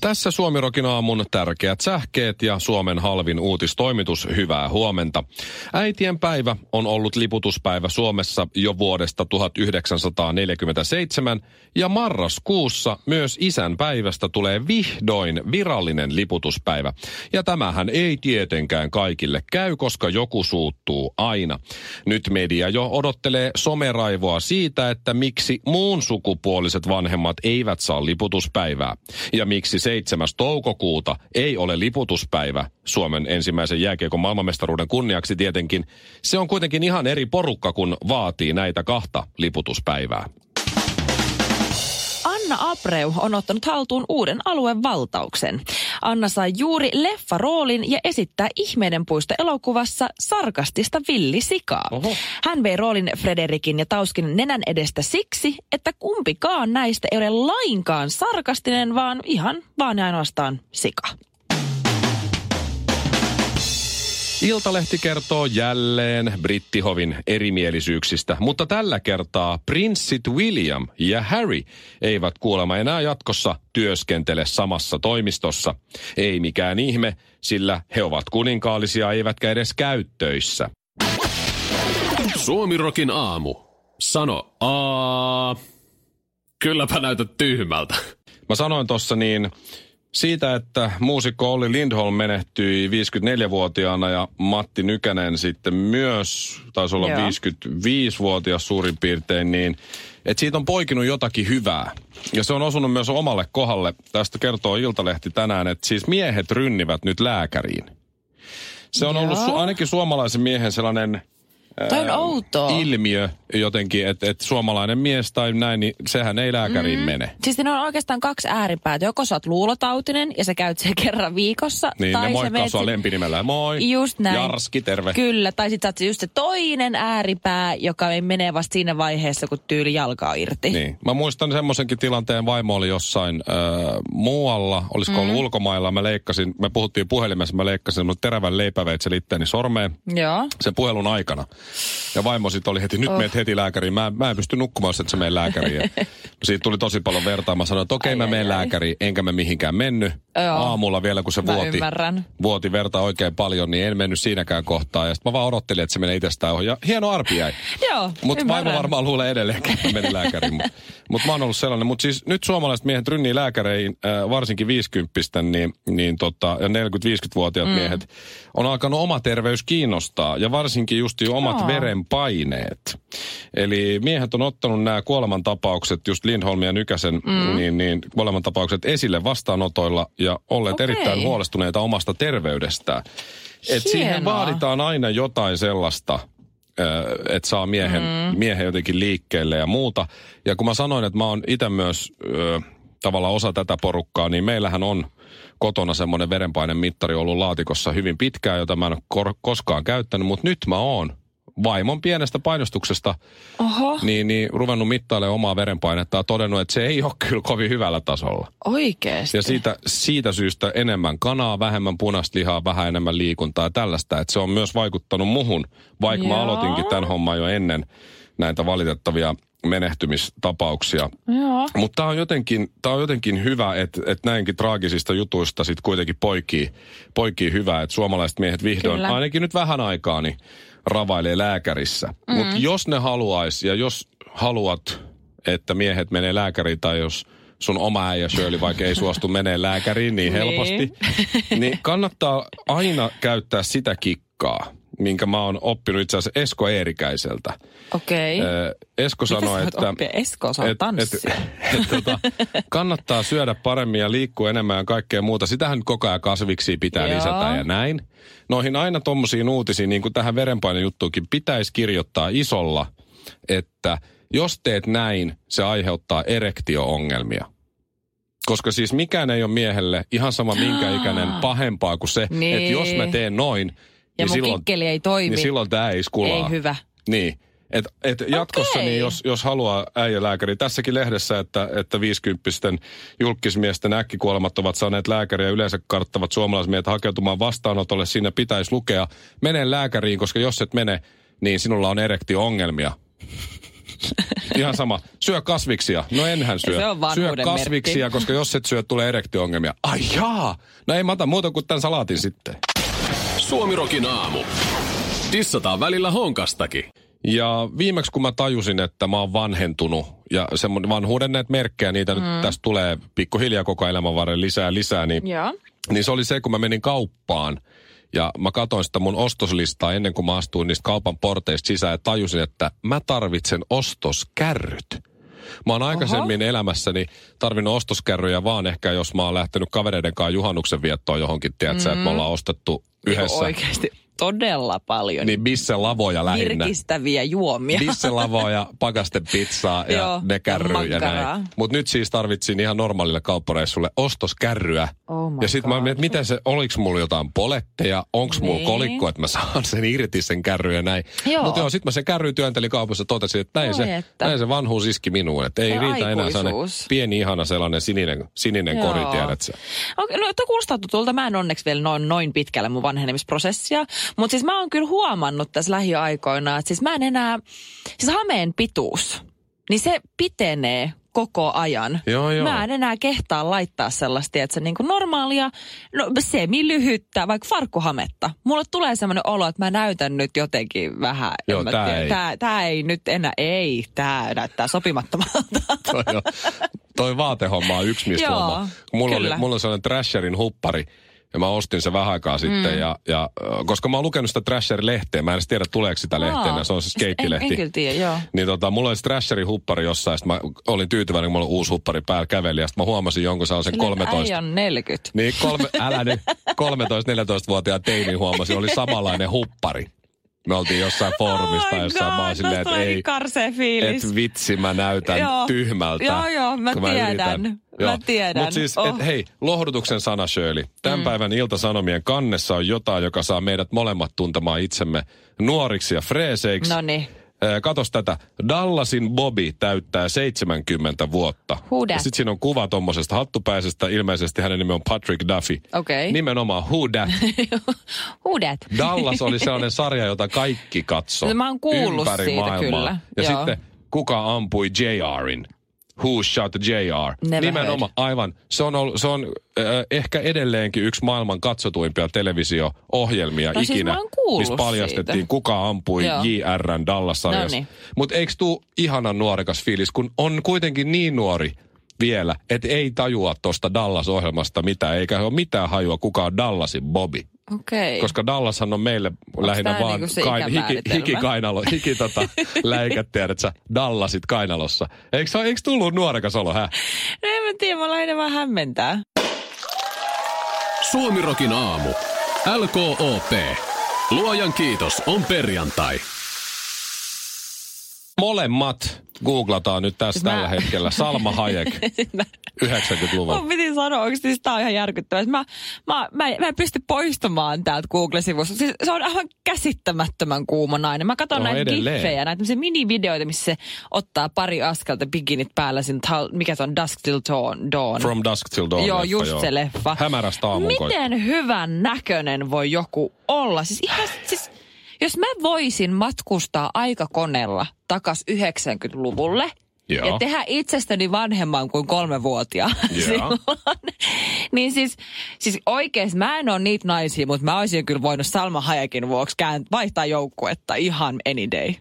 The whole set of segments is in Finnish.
Tässä Suomirokin aamun tärkeät sähkeet ja Suomen halvin uutistoimitus. Hyvää huomenta. Äitien päivä on ollut liputuspäivä Suomessa jo vuodesta 1947 ja marraskuussa myös isän päivästä tulee vihdoin virallinen liputuspäivä. Ja tämähän ei tietenkään kaikille käy, koska joku suuttuu aina. Nyt media jo odottelee someraivoa siitä, että miksi muun sukupuoliset vanhemmat eivät saa liputuspäivää ja miksi 7. toukokuuta ei ole liputuspäivä Suomen ensimmäisen jääkiekon maailmanmestaruuden kunniaksi tietenkin. Se on kuitenkin ihan eri porukka, kun vaatii näitä kahta liputuspäivää. Anna Abreu on ottanut haltuun uuden alueen valtauksen. Anna sai juuri leffa-roolin ja esittää Ihmeiden puisto elokuvassa sarkastista villisikaa. Oho. Hän vei roolin Frederikin ja Tauskin nenän edestä siksi, että kumpikaan näistä ei ole lainkaan sarkastinen, vaan ihan vaan ainoastaan sika. Iltalehti kertoo jälleen brittihovin erimielisyyksistä, mutta tällä kertaa prinssit William ja Harry eivät kuulemma enää jatkossa työskentele samassa toimistossa. Ei mikään ihme, sillä he ovat kuninkaallisia eivätkä edes käyttöissä. Suomirokin aamu. Sano aa. Kylläpä näytät tyhmältä. Mä sanoin tuossa niin siitä, että muusikko Olli Lindholm menehtyi 54-vuotiaana ja Matti Nykänen sitten myös, taisi olla Joo. 55-vuotias suurin piirtein, niin että siitä on poikinut jotakin hyvää. Ja se on osunut myös omalle kohdalle. Tästä kertoo Iltalehti tänään, että siis miehet rynnivät nyt lääkäriin. Se on ollut Joo. su- ainakin suomalaisen miehen sellainen Toi on outoa. ilmiö jotenkin, että, että suomalainen mies tai näin, niin sehän ei lääkäriin mm. mene. Siis ne on oikeastaan kaksi ääripäätä. Joko sä oot luulotautinen ja sä käyt siellä kerran viikossa. Niin, tai ne moikkaa sua sit- lempinimellä. Moi. Just näin. Jarski, terve. Kyllä, tai sitten sä oot just se toinen ääripää, joka menee vasta siinä vaiheessa, kun tyyli jalka on irti. Niin. Mä muistan semmoisenkin tilanteen, vaimo oli jossain äh, muualla, olisiko mm. ollut ulkomailla, mä leikkasin, me puhuttiin puhelimessa, mä leikkasin terävän leipäveitsen itteeni sormeen Joo. sen puhelun aikana. Ja vaimo sitten oli heti, nyt oh. meet heti lääkäriin. Mä, mä en pysty nukkumaan, jos et sä mene lääkäriin. Ja siitä tuli tosi paljon vertaa. Mä sanoin, että okei, Ai, mä menen lääkäriin, enkä mä mihinkään mennyt. Joo. Aamulla vielä, kun se Mä vuoti, ymmärrän. vuoti verta oikein paljon, niin en mennyt siinäkään kohtaa. Ja sitten mä vaan odottelin, että se menee itsestään ohi. Ja hieno arpi jäi. Joo, Mutta vaimo varmaan luulee edelleenkin, että meni lääkäriin. Mutta mut mä oon ollut sellainen. Mutta siis nyt suomalaiset miehet rynnii lääkäreihin, äh, varsinkin 50 niin, niin tota, ja 40-50-vuotiaat mm. miehet, on alkanut oma terveys kiinnostaa. Ja varsinkin just jo omat verenpaineet. Eli miehet on ottanut nämä kuolemantapaukset, just Lindholm ja Nykäsen, mm. niin, niin kuolemantapaukset esille vastaanotoilla ja olleet Okei. erittäin huolestuneita omasta terveydestään. Et siihen vaaditaan aina jotain sellaista, että saa miehen, mm. miehen jotenkin liikkeelle ja muuta. Ja kun mä sanoin, että mä oon itse myös ö, tavallaan osa tätä porukkaa, niin meillähän on kotona semmoinen verenpainemittari ollut laatikossa hyvin pitkään, jota mä en ole kor- koskaan käyttänyt, mutta nyt mä oon vaimon pienestä painostuksesta Oho, niin, niin ruvennut mittailemaan omaa verenpainetta ja todennut, että se ei ole kyllä kovin hyvällä tasolla. oikeesti. Ja siitä, siitä syystä enemmän kanaa, vähemmän punaista lihaa, vähän enemmän liikuntaa ja tällaista. Että se on myös vaikuttanut muhun, vaikka mä Joo. aloitinkin tämän homman jo ennen näitä valitettavia menehtymistapauksia. Joo. Mutta tämä on, jotenkin, tää on jotenkin hyvä, että et näinkin traagisista jutuista sitten kuitenkin poikii, poikii hyvää, että suomalaiset miehet vihdoin, Kyllä. ainakin nyt vähän aikaa, niin ravailee lääkärissä. Mm. Mutta jos ne haluaisi ja jos haluat, että miehet menee lääkäriin tai jos sun oma äijä Shirley vaikka ei suostu menee lääkäriin niin helposti, niin kannattaa aina käyttää sitä kikkaa, minkä mä oon oppinut itse asiassa Esko Eerikäiseltä. Okei. Ö, Esko Mitä sanoi, että... oppia? Esko osaa tanssia. et, tota, kannattaa syödä paremmin ja liikkua enemmän ja kaikkea muuta. Sitähän koko ajan kasviksi pitää Joo. lisätä ja näin. Noihin aina tommosiin uutisiin, niin kuin tähän verenpainejuttuukin, pitäisi kirjoittaa isolla, että jos teet näin, se aiheuttaa erektio-ongelmia. Koska siis mikään ei ole miehelle ihan sama minkä ikäinen pahempaa kuin se, Niin. että jos mä teen noin, Ja niin mun silloin, kikkeli ei toimi. niin silloin tämä ei skulaa. Ei hyvä. Niin. Et, et jatkossa, Okei. niin jos, jos haluaa äijälääkäri, tässäkin lehdessä, että, että 50 julkismiesten äkkikuolemat ovat saaneet lääkäriä yleensä karttavat suomalaismiehet hakeutumaan vastaanotolle, siinä pitäisi lukea, mene lääkäriin, koska jos et mene, niin sinulla on erektio-ongelmia. Ihan sama. Syö kasviksia. No enhän syö. Se on syö kasviksia, merkki. koska jos et syö, tulee erektio-ongelmia. Ai jaa! No ei mä muuta kuin tämän salaatin sitten. Suomirokin aamu. Dissataan välillä honkastakin. Ja viimeksi kun mä tajusin, että mä oon vanhentunut ja semmoinen vanhuuden näitä merkkejä, niitä mm. nyt tästä tulee pikkuhiljaa koko elämän varrella lisää lisää, niin, Joo. niin se oli se, kun mä menin kauppaan ja mä katsoin sitä mun ostoslistaa ennen kuin mä astuin niistä kaupan porteista sisään ja tajusin, että mä tarvitsen ostoskärryt. Mä oon aikaisemmin elämässäni tarvinnut ostoskärryjä vaan ehkä, jos mä oon lähtenyt kavereiden kanssa juhannuksen viettoon johonkin, tiedätkö, mm. että me ollaan ostettu yhdessä. Oikeasti todella paljon. Niin bisse lavoja lähinnä. Virkistäviä juomia. Bisselavoa ja pakastepizzaa ja Joo, ne kärryy ja näin. Mutta nyt siis tarvitsin ihan normaalille kauppareissulle ostoskärryä. Oh ja sitten mä mietin, että miten se, oliks mulla jotain poletteja, onks mulla Niin. kolikko, että mä saan sen irti sen kärry ja näin. Joo. Mutta joo, sitten mä sen kärry työntelin kaupassa ja totesin, että näin, Oi se, että. näin se vanhuus iski minuun. Että ei Se riitä enää sellainen aikuisuus. pieni ihana sellainen sininen, sininen Joo. kori, tiedät sä. Okei, no tuo kuulostaa tutulta. Mä en onneksi vielä noin, noin pitkällä mun vanhenemisprosessia. Mutta siis mä oon kyllä huomannut tässä lähiaikoina, että siis mä en enää, siis hameen pituus, niin se pitenee koko ajan. Joo, joo. Mä en enää kehtaa laittaa sellaista, että se niinku normaalia, no semi-lyhyttä, vaikka farkkuhametta. Mulle tulee semmoinen olo, että mä näytän nyt jotenkin vähän. Joo, tää tiedä, ei. Tää, tää ei nyt enää, ei, tää näyttää sopimattomalta. toi, toi vaatehomma on yksi, mistä Joo. Mulla oli, kyllä. mulla oli sellainen Trasherin huppari, ja mä ostin sen vähän aikaa sitten, Mm. ja, ja koska mä oon lukenut sitä Trasher-lehteä, mä en edes tiedä tuleeko sitä lehtenä, se on se En, en skeittilehti. kyllä tiedä, joo. Niin tota, mulla oli se Trasherin huppari jossain, sit mä olin tyytyväinen, kun mulla oli uusi huppari päällä käveli, ja sit mä huomasin jonkun sellaisen 13... Äijä on 40. Niin, kolme, älä nyt, 13-14-vuotiaan teinin huomasin, oli samanlainen huppari. Me oltiin jossain foorumista Oh jossain, mä God, silleen, että ei, fiilis. et vitsi, mä näytän Joo. tyhmältä. Joo, joo, mä tiedän. yritän. Mä tiedän. Mutta siis, Oh. et, hei, lohdutuksen sana Shirley. Tämän mm. päivän Ilta-Sanomien kannessa on jotain, joka saa meidät molemmat tuntemaan itsemme nuoriksi ja freeseiksi. No niin. Katos tätä. Dallasin Bobby täyttää 70 vuotta. Sitten siinä on kuva tuommoisesta hattupäisestä. Ilmeisesti hänen nimi on Patrick Duffy. Okei. Nimenomaan? Who that? Dallas oli sellainen sarja, jota kaikki katsoi. No, mä oon kuullut ympäri siitä maailmaa. kyllä, Ja joo. sitten kuka ampui JRin? Who shot JR? Never Nimenomaan, aivan. Se on, ollut, se on äh, ehkä edelleenkin yksi maailman katsotuimpia televisio-ohjelmia No siis ikinä. kuullut missä paljastettiin, siitä. kuka ampui Joo. JRn Dallas-sarjassa. Noniin. Mutta eikö tuu ihanan nuorekas fiilis, kun on kuitenkin niin nuori vielä, että ei tajua tuosta Dallas-ohjelmasta mitään, eikä ole mitään hajua, kuka on Dallasin Bobby. Okei. Koska Dallashan on meille lähinnä tää vaan niinku se kain, hiki, ikämääritelmä? hikikainalo, hiki tota, läikät, tiedät sä, Dallasit kainalossa. Eikö, eikö tullut nuorekas olo, hä? No en mä tiedä, mä lähinnä vaan hämmentää. Suomirokin aamu. LKOP. Luojan kiitos, on perjantai. Molemmat googlataan nyt tässä Siis mä- tällä hetkellä. Salma Hayek, 90-luvulla. Mun piti sanoa, oikeasti siis tää on ihan järkyttävää. Mä, mä, mä, mä en pysty poistumaan täältä Google-sivusta. Siis se on aivan käsittämättömän kuuma nainen. Mä katson No, näitä edelleen. giffejä, näitä minivideoita, missä se ottaa pari askelta bikinit päällä tal- mikä se on, Dusk Till Dawn. From Dusk Till Dawn. Joo, leffa, just se leffa. Hämärästä. Miten hyvän näköinen voi joku olla? Siis ihan, siis, jos mä voisin matkustaa aikakoneella takas 90-luvulle Joo. ja tehdä itsestäni vanhemman kuin kolmevuotiaan Joo. silloin, niin siis, siis oikeasti mä en ole niitä naisia, mutta mä olisin kyllä voinut Salma Hayekin vuoksi kään, vaihtaa joukkuetta ihan any day.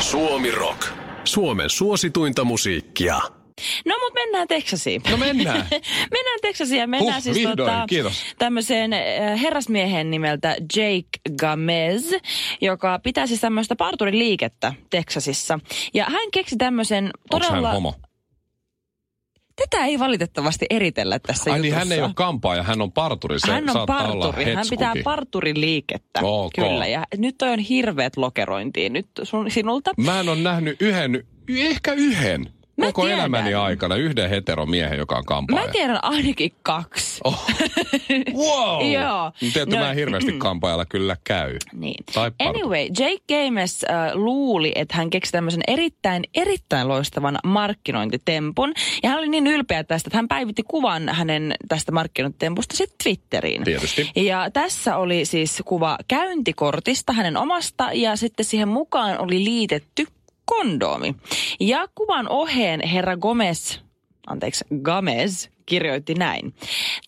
Suomi Rock. Suomen suosituinta musiikkia. No mutta mennään Teksasiin. No mennään. mennään Teksasiin ja mennään Huh, siis vihdoin, tota, kiitos. tämmöiseen äh, herrasmiehen nimeltä Jake Gamez, joka pitää siis tämmöistä parturiliikettä Teksasissa. Ja hän keksi tämmöisen todella... hän homo? Tätä ei valitettavasti eritellä tässä Ai niin, hän ei ole kampaaja, hän on parturi. Se hän on parturi, hän pitää parturiliikettä. Ok. Kyllä, ja nyt toi on hirveät lokerointiin nyt sun, sinulta. Mä en ole nähnyt yhden, ehkä yhden Mä koko tiedän. elämäni aikana yhden heteromiehen, joka on kampaaja. Mä tiedän ainakin kaksi. Oh. wow! Joo. Tiedätkö, No- mä en hirveästi kampaajalla kyllä käy. Niin. Tai partu. Anyway, Jake Games äh, luuli, että hän keksi tämmöisen erittäin, erittäin loistavan markkinointitempun. Ja hän oli niin ylpeä tästä, että hän päivitti kuvan hänen tästä markkinointitempusta sitten Twitteriin. Tietysti. Ja tässä oli siis kuva käyntikortista hänen omasta ja sitten siihen mukaan oli liitetty kondoomi. Ja kuvan oheen herra Gomez, anteeksi, Gomez kirjoitti näin.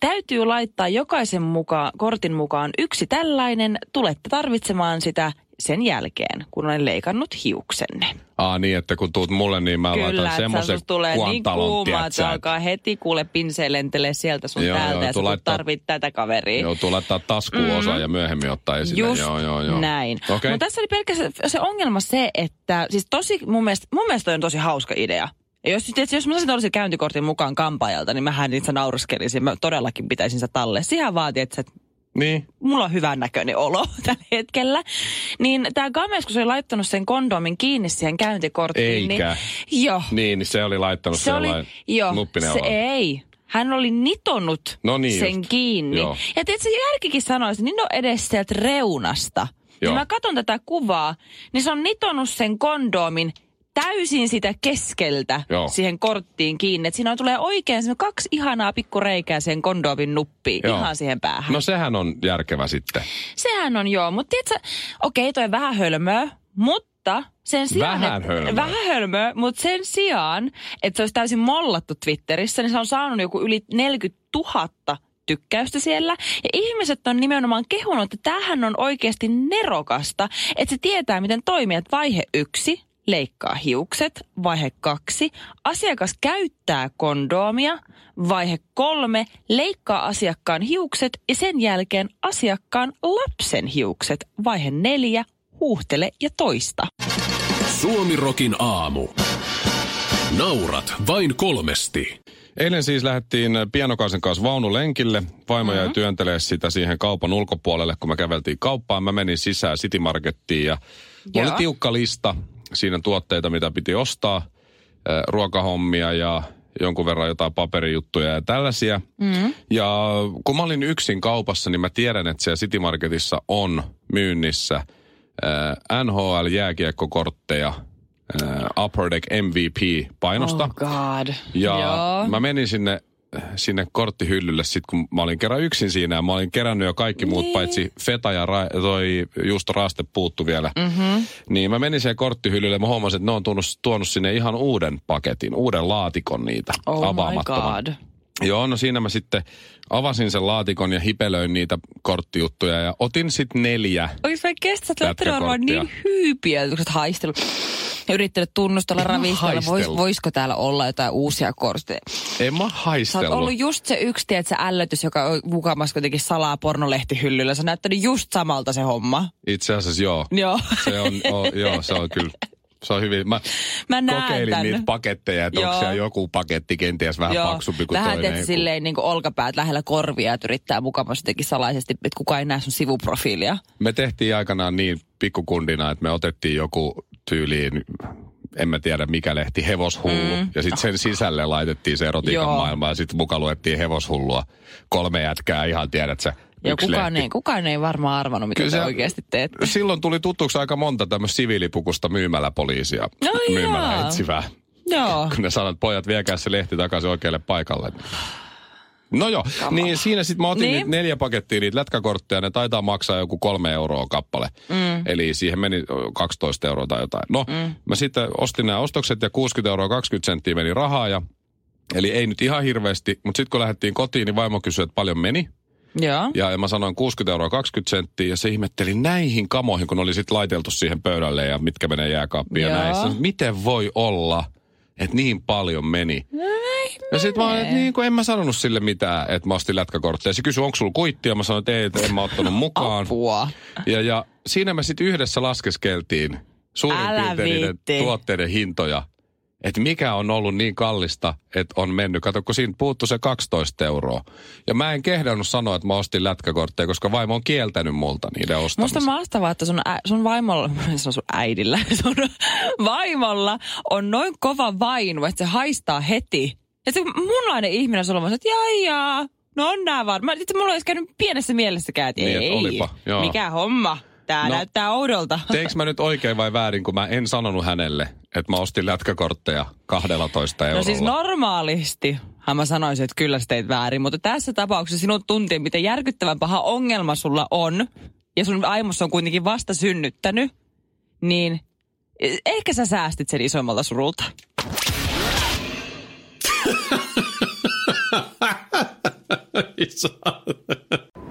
Täytyy laittaa jokaisen mukaan, kortin mukaan yksi tällainen. Tulette tarvitsemaan sitä sen jälkeen, kun olen leikannut hiuksenne. Aa niin, että kun tuut mulle, niin mä Kyllä, laitan semmoisen tulee niin kuuma, että alkaa heti kuule pinseen lentelee sieltä sun Joo, täältä joo, ja tuu sä laittaa- tarvit tätä kaveria. Joutuu laittaa taskuun osa ja myöhemmin ottaa esille. Just joo, joo, joo. näin. Okei. Mutta tässä oli pelkästään se ongelma se, että siis tosi mun mielestä, mun mielestä on tosi hauska idea. Ja jos, tietysti, jos mä saisin tollaisen käyntikortin mukaan kampaajalta, niin mähän itse nauraskelisin. Mä todellakin pitäisin sitä talle. Siihen vaatii, että Niin. mulla on hyvän näköinen olo tällä hetkellä. Niin tämä Games, kun se oli laittanut sen kondomin kiinni siihen käyntikorttiin. Eikä. Niin, joo. Niin, niin se oli laittanut Se oli, joo, se ei. Hän oli nitonut No niin sen just. kiinni. Joo. Ja tietysti järkikin sanoisi, niin no edes sieltä reunasta. Joo. Ja mä katson tätä kuvaa, niin se on nitonut sen kondomin täysin sitä keskeltä Joo. siihen korttiin kiinni. Että siinä tulee oikein kaksi ihanaa pikkureikää sen kondomin nuppiin Joo. ihan siihen päähän. No sehän on järkevä sitten. Sehän on joo, mutta tiedätkö, okei toi vähän hölmöä, mutta sen sijaan... Vähän et- hölmöä. Vähän hölmöä, mutta sen sijaan, että se olisi täysin mollattu Twitterissä, niin se on saanut joku yli 40 000 tykkäystä siellä. Ja ihmiset on nimenomaan kehunut, että tämähän on oikeasti nerokasta, että se tietää, miten toimia. Että vaihe yksi, leikkaa hiukset. Vaihe kaksi, asiakas käyttää kondoomia. Vaihe kolme, leikkaa asiakkaan hiukset ja sen jälkeen asiakkaan lapsen hiukset. Vaihe neljä, huuhtele ja toista. Suomirokin aamu. Naurat vain kolmesti. Eilen siis lähdettiin pienokaisen kanssa vaunulenkille. Vaimo jäi työntelee sitä siihen kaupan ulkopuolelle, kun me käveltiin kauppaan. Mä menin sisään City Markettiin ja mulla oli tiukka lista siinä tuotteita, mitä piti ostaa. Ruokahommia ja jonkun verran jotain paperijuttuja ja tällaisia. Mm. Ja kun mä olin yksin kaupassa, niin mä tiedän, että siellä City Marketissa on myynnissä äh, NHL-jääkiekkokortteja, äh, Upper Deck MVP-painosta. Oh god. Ja Joo. mä menin sinne, sinne korttihyllylle sit, kun mä olin kerran yksin siinä ja mä olin kerännyt jo kaikki muut, Niin. paitsi feta ja ra- toi juusto raaste puuttu vielä. Mm-hmm. Niin mä menin siihen korttihyllylle ja mä huomasin, että ne on tuonut, tuonut sinne ihan uuden paketin, uuden laatikon niitä Oh my avaamattoman. god. Joo, no siinä mä sitten avasin sen laatikon ja hipelöin niitä korttijuttuja ja otin sitten neljä. Oikein mä kestä, että varmaan niin hyypiä, kun sä oot haistellut ja yrittänyt tunnustella, En ravistella, vois, haistellut. voisiko täällä olla jotain uusia kortteja. En mä Sä oot haistellut. ollut just se yksi, tiedät, se ällötys, joka on mukamassa kuitenkin salaa pornolehtihyllyllä. Se on näyttänyt just samalta se homma. Itse asiassa joo. Joo. Se on, o, joo, se on kyllä. Se on hyvin. Mä, Mä näen kokeilin tän. niitä paketteja, että onko Joo. siellä joku paketti kenties vähän Joo. paksumpi kuin Vähän toinen. teet silleen niin kuin olkapäät lähellä korvia, että yrittää mukamassa jotenkin salaisesti, että kukaan ei näe sun sivuprofiilia. Me tehtiin aikanaan niin pikkukundina, että me otettiin joku tyyliin, en mä tiedä mikä lehti, hevoshullu. Mm. Ja sitten sen sisälle laitettiin se erotiikan Joo. maailma ja sitten mukaan luettiin hevoshullua. Kolme jätkää ihan tiedät sä. Ja kukaan lehti. ei, kukaan ei varmaan arvannut, mitä Kyllä te oikeasti teette. Silloin tuli tutuksi aika monta tämmöistä siviilipukusta myymäläpoliisia. No myymälä etsivää. Joo. kun ne että pojat viekää se lehti takaisin oikealle paikalle. No joo, niin siinä sitten mä otin Niin. neljä pakettia niitä lätkäkortteja, ne taitaa maksaa joku kolme euroa kappale. Mm. Eli siihen meni ö, 12 euroa tai jotain. No, mm. mä sitten ostin nämä ostokset ja 60 euroa 20 senttiä meni rahaa ja Eli ei nyt ihan hirveästi, mutta sitten kun lähdettiin kotiin, niin vaimo kysyi, että paljon meni. Joo. Ja, ja mä sanoin 60 euroa 20 senttiä ja se ihmetteli näihin kamoihin, kun oli sitten laiteltu siihen pöydälle ja mitkä menee jääkaappiin ja Joo. näin. Sanoin, Miten voi olla, että niin paljon meni? No Ja sitten mä olin, että niin, kun en mä sanonut sille mitään, että mä ostin lätkäkortteja. Se kysyi, onko sulla kuittia? Mä sanoin, että ei, että en mä ottanut mukaan. Apua. Ja, ja siinä me sitten yhdessä laskeskeltiin suurin Älä piirtein niiden tuotteiden hintoja. Että mikä on ollut niin kallista, että on mennyt. Kato, kun siinä puuttu se 12 euroa. Ja mä en kehdannut sanoa, että mä ostin lätkäkortteja, koska vaimo on kieltänyt multa niiden ostamista. Musta on mahtavaa, että sun, ä, sun vaimolla, se on sun äidillä, sun vaimolla on noin kova vainu, että se haistaa heti. Että munlainen ihminen on ollut, että jaa, jaa, no on nää varmaan. Sitten mulla olisi käynyt pienessä mielessäkään, että Niin, ei, että olipa, joo. mikä homma. Tää No. näyttää oudolta. Teinkö mä nyt oikein vai väärin, kun mä en sanonut hänelle, että mä ostin lätkäkortteja 12 eurolla? No siis normaalisti mä sanoisin, että kyllä sä teit väärin, mutta tässä tapauksessa sinun tuntien, miten järkyttävän paha ongelma sulla on, ja sun aimossa on kuitenkin vasta synnyttänyt, niin ehkä sä säästit sen isommalta surulta.